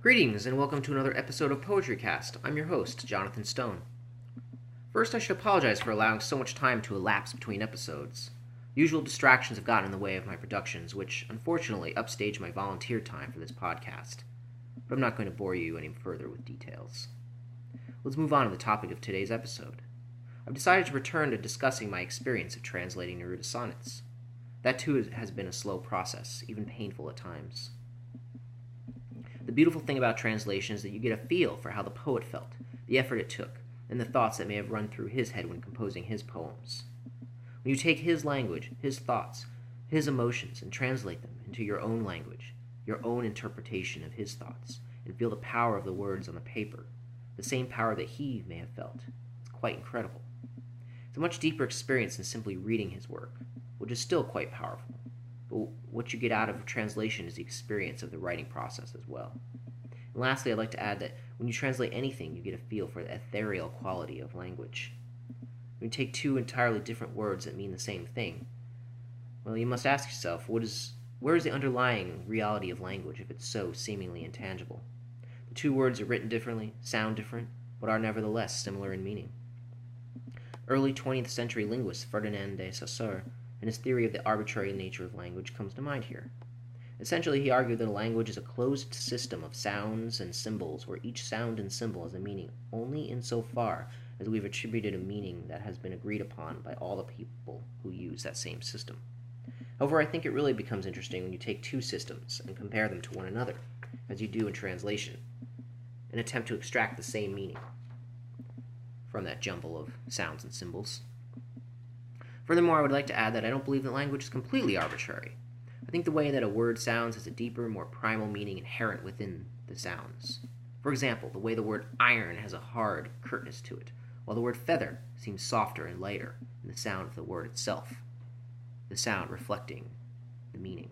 Greetings and welcome to another episode of Poetry Cast. I'm your host, Jonathan Stone. First, I should apologize for allowing so much time to elapse between episodes. Usual distractions have gotten in the way of my productions, which unfortunately upstage my volunteer time for this podcast. But I'm not going to bore you any further with details. Let's move on to the topic of today's episode. I've decided to return to discussing my experience of translating Neruda sonnets. That too has been a slow process, even painful at times. The beautiful thing about translation is that you get a feel for how the poet felt, the effort it took, and the thoughts that may have run through his head when composing his poems. When you take his language, his thoughts, his emotions, and translate them into your own language, your own interpretation of his thoughts, and feel the power of the words on the paper, the same power that he may have felt, it's quite incredible. It's a much deeper experience than simply reading his work, which is still quite powerful. But what you get out of translation is the experience of the writing process as well. And lastly, I'd like to add that when you translate anything, you get a feel for the ethereal quality of language. When you take two entirely different words that mean the same thing, well, you must ask yourself, what is, where is the underlying reality of language if it's so seemingly intangible? The two words are written differently, sound different, but are nevertheless similar in meaning. Early 20th century linguist Ferdinand de Saussure and his theory of the arbitrary nature of language comes to mind here. Essentially, he argued that a language is a closed system of sounds and symbols where each sound and symbol has a meaning only insofar as we've attributed a meaning that has been agreed upon by all the people who use that same system. However, I think it really becomes interesting when you take two systems and compare them to one another, as you do in translation, and attempt to extract the same meaning from that jumble of sounds and symbols. Furthermore, I would like to add that I don't believe that language is completely arbitrary. I think the way that a word sounds has a deeper, more primal meaning inherent within the sounds. For example, the way the word iron has a hard curtness to it, while the word feather seems softer and lighter in the sound of the word itself, the sound reflecting the meaning.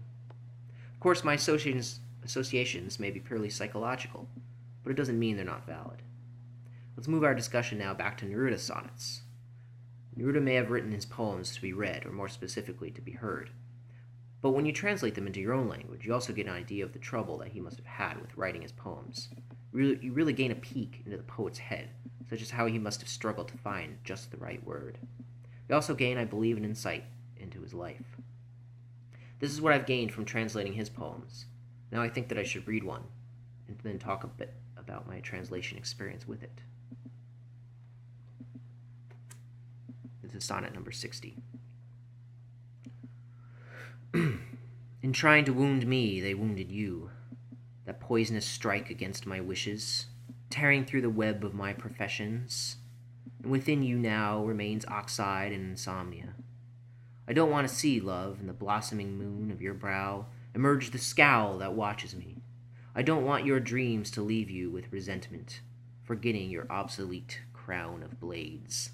Of course, my associations, associations may be purely psychological, but it doesn't mean they're not valid. Let's move our discussion now back to Neruda's sonnets. Neruda may have written his poems to be read, or more specifically, to be heard. But when you translate them into your own language, you also get an idea of the trouble that he must have had with writing his poems. You really gain a peek into the poet's head, such as how he must have struggled to find just the right word. You also gain, I believe, an insight into his life. This is what I've gained from translating his poems. Now I think that I should read one, and then talk a bit about my translation experience with it. Sonnet number 60. In trying to wound me, they wounded you. That poisonous strike against my wishes, tearing through the web of my professions. And within you now remains oxide and insomnia. I don't want to see, love, in the blossoming moon of your brow emerge the scowl that watches me. I don't want your dreams to leave you with resentment, forgetting your obsolete crown of blades.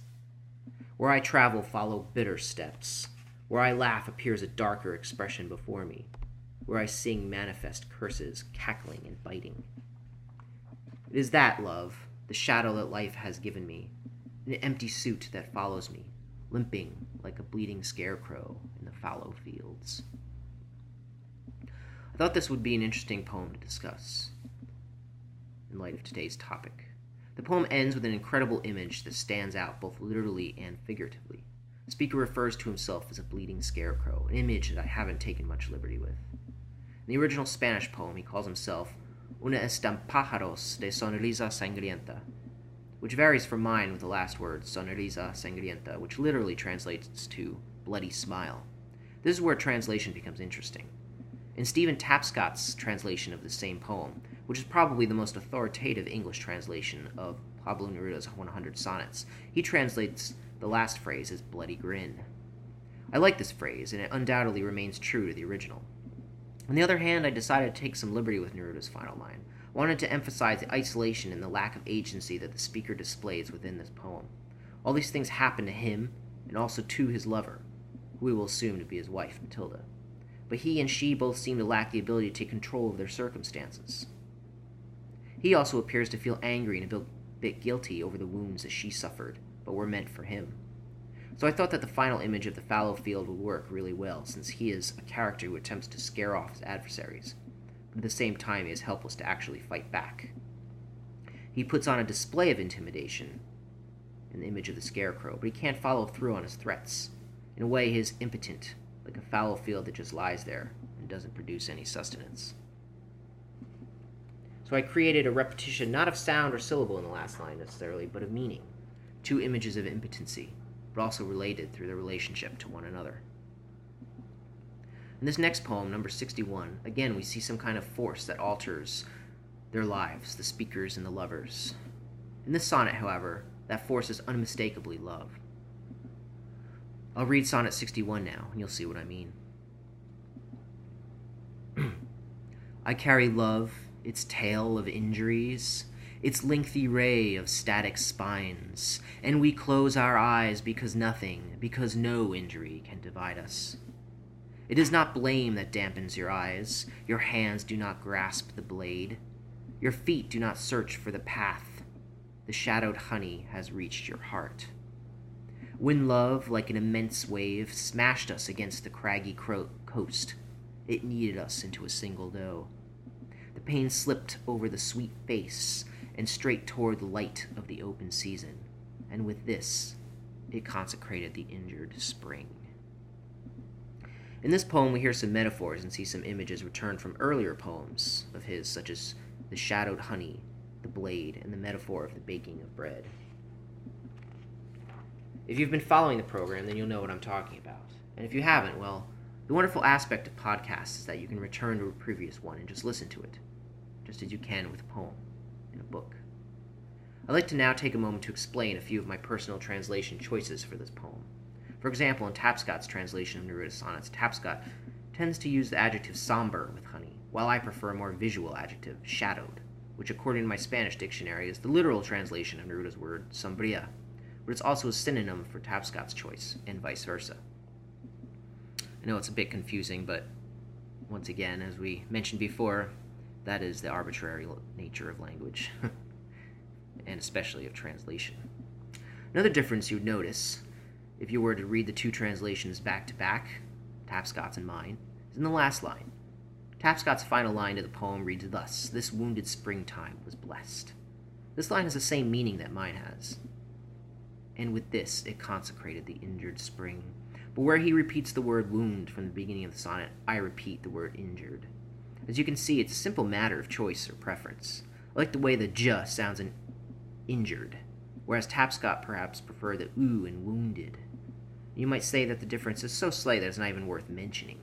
Where I travel, follow bitter steps. Where I laugh appears a darker expression before me. Where I sing manifest curses, cackling and biting. It is that, love, the shadow that life has given me, an empty suit that follows me, limping like a bleeding scarecrow in the fallow fields. I thought this would be an interesting poem to discuss in light of today's topic. The poem ends with an incredible image that stands out both literally and figuratively. The speaker refers to himself as a bleeding scarecrow, an image that I haven't taken much liberty with. In the original Spanish poem, he calls himself Una espantapájaros de sonrisa sangrienta, which varies from mine with the last word, sonrisa sangrienta, which literally translates to bloody smile. This is where translation becomes interesting. In Stephen Tapscott's translation of the same poem, which is probably the most authoritative English translation of Pablo Neruda's 100 sonnets, he translates the last phrase as bloody grin. I like this phrase, and it undoubtedly remains true to the original. On the other hand, I decided to take some liberty with Neruda's final line. I wanted to emphasize the isolation and the lack of agency that the speaker displays within this poem. All these things happen to him, and also to his lover, who we will assume to be his wife, Matilda but he and she both seem to lack the ability to take control of their circumstances. He also appears to feel angry and a bit guilty over the wounds that she suffered, but were meant for him. So I thought that the final image of the fallow field would work really well, since he is a character who attempts to scare off his adversaries, but at the same time he is helpless to actually fight back. He puts on a display of intimidation in the image of the scarecrow, but he can't follow through on his threats. In a way, he is impotent, like a fallow field that just lies there and doesn't produce any sustenance. So I created a repetition not of sound or syllable in the last line necessarily, but of meaning. Two images of impotency, but also related through their relationship to one another. In this next poem, number 61, again we see some kind of force that alters their lives, the speakers and the lovers. In this sonnet, however, that force is unmistakably love. I'll read Sonnet 61 now, and you'll see what I mean. I carry love, its tale of injuries, its lengthy ray of static spines, and we close our eyes because nothing, because no injury can divide us. It is not blame that dampens your eyes, your hands do not grasp the blade, your feet do not search for the path, the shadowed honey has reached your heart. When love, like an immense wave, smashed us against the craggy cro- coast, it kneaded us into a single dough. The pain slipped over the sweet face and straight toward the light of the open season, and with this, it consecrated the injured spring. In this poem, we hear some metaphors and see some images returned from earlier poems of his, such as the shadowed honey, the blade, and the metaphor of the baking of bread. If you've been following the program, then you'll know what I'm talking about. And if you haven't, well, the wonderful aspect of podcasts is that you can return to a previous one and just listen to it, just as you can with a poem in a book. I'd like to now take a moment to explain a few of my personal translation choices for this poem. For example, in Tapscott's translation of Neruda's sonnets, Tapscott tends to use the adjective somber with honey, while I prefer a more visual adjective, shadowed, which according to my Spanish dictionary is the literal translation of Neruda's word sombria, but it's also a synonym for Tapscott's choice, and vice versa. I know it's a bit confusing, but once again, as we mentioned before, that is the arbitrary nature of language, and especially of translation. Another difference you'd notice, if you were to read the two translations back to back, Tapscott's and mine, is in the last line. Tapscott's final line to the poem reads thus This wounded springtime was blessed. This line has the same meaning that mine has and with this it consecrated the injured spring. But where he repeats the word wound from the beginning of the sonnet, I repeat the word injured. As you can see, it's a simple matter of choice or preference. I like the way the j sounds in injured, whereas Tapscott perhaps preferred the oo in wounded. You might say that the difference is so slight that it's not even worth mentioning.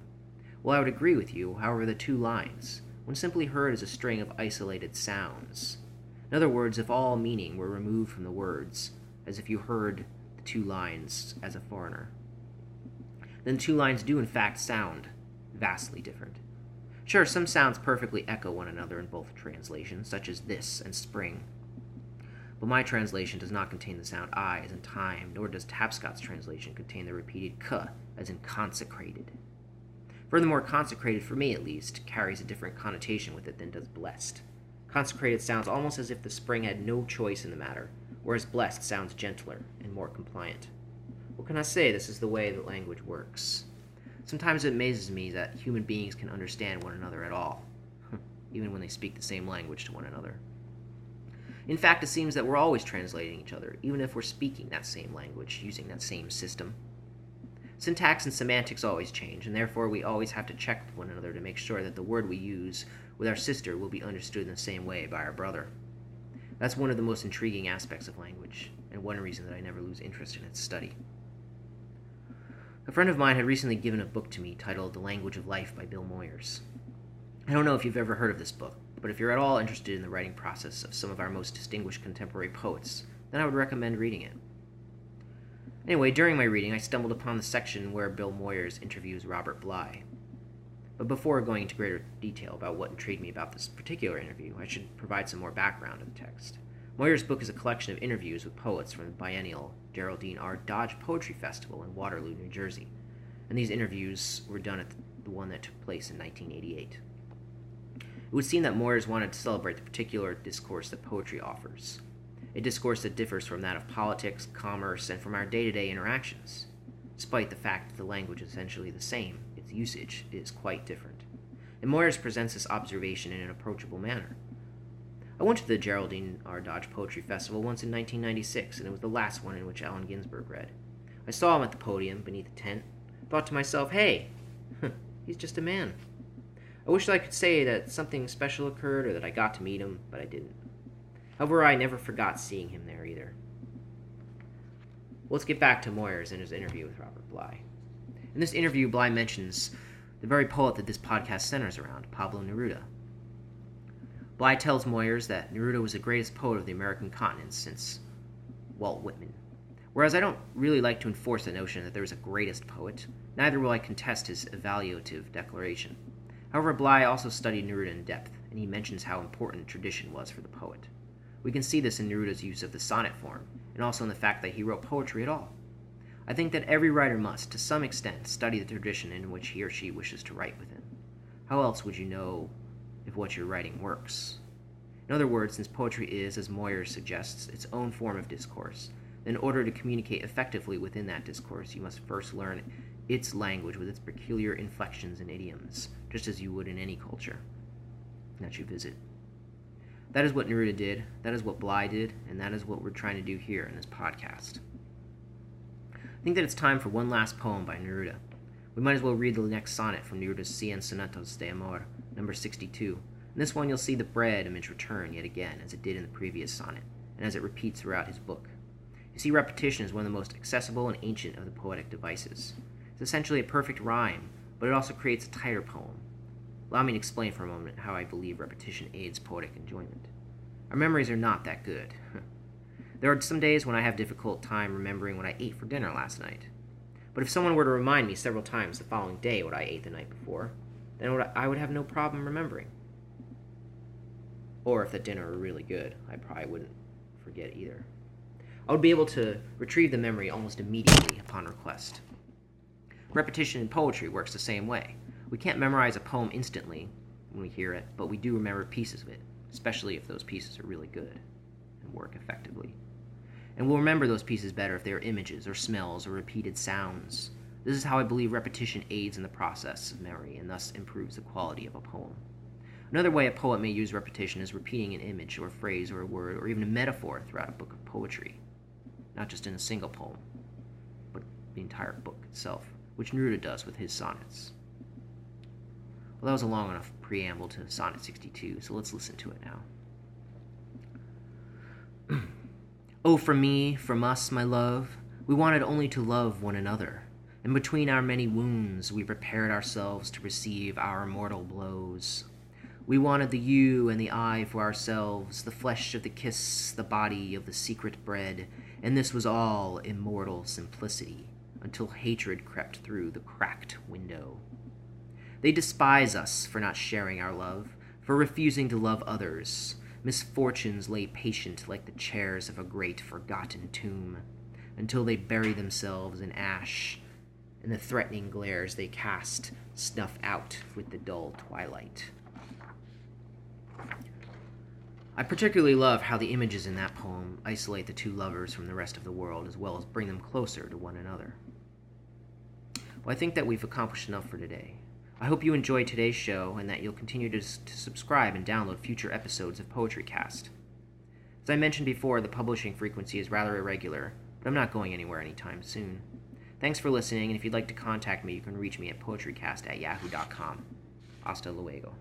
Well, I would agree with you, however, the two lines, when simply heard as a string of isolated sounds. In other words, if all meaning were removed from the words, as if you heard the two lines as a foreigner. Then two lines do, in fact, sound vastly different. Sure, some sounds perfectly echo one another in both translations, such as this and spring. But my translation does not contain the sound I as in time, nor does Tapscott's translation contain the repeated k as in consecrated. Furthermore, consecrated, for me at least, carries a different connotation with it than does blessed. Consecrated sounds almost as if the spring had no choice in the matter, whereas blessed sounds gentler and more compliant. What can I say? This is the way that language works. Sometimes it amazes me that human beings can understand one another at all, hmm. even when they speak the same language to one another. In fact, it seems that we're always translating each other, even if we're speaking that same language, using that same system. Syntax and semantics always change, and therefore we always have to check with one another to make sure that the word we use with our sister will be understood in the same way by our brother. That's one of the most intriguing aspects of language, and one reason that I never lose interest in its study. A friend of mine had recently given a book to me titled The Language of Life by Bill Moyers. I don't know if you've ever heard of this book, but if you're at all interested in the writing process of some of our most distinguished contemporary poets, then I would recommend reading it. Anyway, during my reading, I stumbled upon the section where Bill Moyers interviews Robert Bly, but before going into greater detail about what intrigued me about this particular interview, I should provide some more background to the text. Moyer's book is a collection of interviews with poets from the biennial Geraldine R. Dodge Poetry Festival in Waterloo, New Jersey, and these interviews were done at the one that took place in 1988. It would seem that Moyers wanted to celebrate the particular discourse that poetry offers, a discourse that differs from that of politics, commerce, and from our day to day interactions, despite the fact that the language is essentially the same usage is quite different. and Moyers presents this observation in an approachable manner. I went to the Geraldine R. Dodge Poetry Festival once in 1996, and it was the last one in which Allen Ginsberg read. I saw him at the podium beneath a tent, thought to myself, hey, he's just a man. I wish I could say that something special occurred or that I got to meet him, but I didn't. However, I never forgot seeing him there either. Let's get back to Moyers and his interview with Robert Bly. In this interview, Bly mentions the very poet that this podcast centers around, Pablo Neruda. Bly tells Moyers that Neruda was the greatest poet of the American continent since Walt Whitman. Whereas I don't really like to enforce the notion that there is a greatest poet, neither will I contest his evaluative declaration. However, Bly also studied Neruda in depth, and he mentions how important tradition was for the poet. We can see this in Neruda's use of the sonnet form, and also in the fact that he wrote poetry at all. I think that every writer must, to some extent, study the tradition in which he or she wishes to write within. How else would you know if what you're writing works? In other words, since poetry is, as Moyers suggests, its own form of discourse, in order to communicate effectively within that discourse, you must first learn its language with its peculiar inflections and idioms, just as you would in any culture that you visit. That is what Neruda did, that is what Bly did, and that is what we're trying to do here in this podcast. I think that it's time for one last poem by Neruda. We might as well read the next sonnet from Neruda's Cien Sonetos de Amor, number 62. In this one, you'll see the bread image return yet again, as it did in the previous sonnet, and as it repeats throughout his book. You see, repetition is one of the most accessible and ancient of the poetic devices. It's essentially a perfect rhyme, but it also creates a tighter poem. Allow me to explain for a moment how I believe repetition aids poetic enjoyment. Our memories are not that good. There are some days when I have difficult time remembering what I ate for dinner last night. But if someone were to remind me several times the following day what I ate the night before, then I would have no problem remembering. Or if the dinner were really good, I probably wouldn't forget either. I would be able to retrieve the memory almost immediately upon request. Repetition in poetry works the same way. We can't memorize a poem instantly when we hear it, but we do remember pieces of it, especially if those pieces are really good and work effectively and we'll remember those pieces better if they are images or smells or repeated sounds. This is how I believe repetition aids in the process of memory and thus improves the quality of a poem. Another way a poet may use repetition is repeating an image or phrase or a word or even a metaphor throughout a book of poetry, not just in a single poem, but the entire book itself, which Neruda does with his sonnets. Well, that was a long enough preamble to Sonnet 62, so let's listen to it now. Oh, from me, from us, my love, we wanted only to love one another. And between our many wounds, we prepared ourselves to receive our mortal blows. We wanted the you and the I for ourselves, the flesh of the kiss, the body of the secret bread, and this was all immortal simplicity, until hatred crept through the cracked window. They despise us for not sharing our love, for refusing to love others, misfortunes lay patient like the chairs of a great forgotten tomb, until they bury themselves in ash, and the threatening glares they cast snuff out with the dull twilight. I particularly love how the images in that poem isolate the two lovers from the rest of the world as well as bring them closer to one another. Well, I think that we've accomplished enough for today. I hope you enjoyed today's show and that you'll continue to, to subscribe and download future episodes of Poetry Cast. As I mentioned before, the publishing frequency is rather irregular, but I'm not going anywhere anytime soon. Thanks for listening, and if you'd like to contact me, you can reach me at poetrycast at yahoo.com. Hasta luego.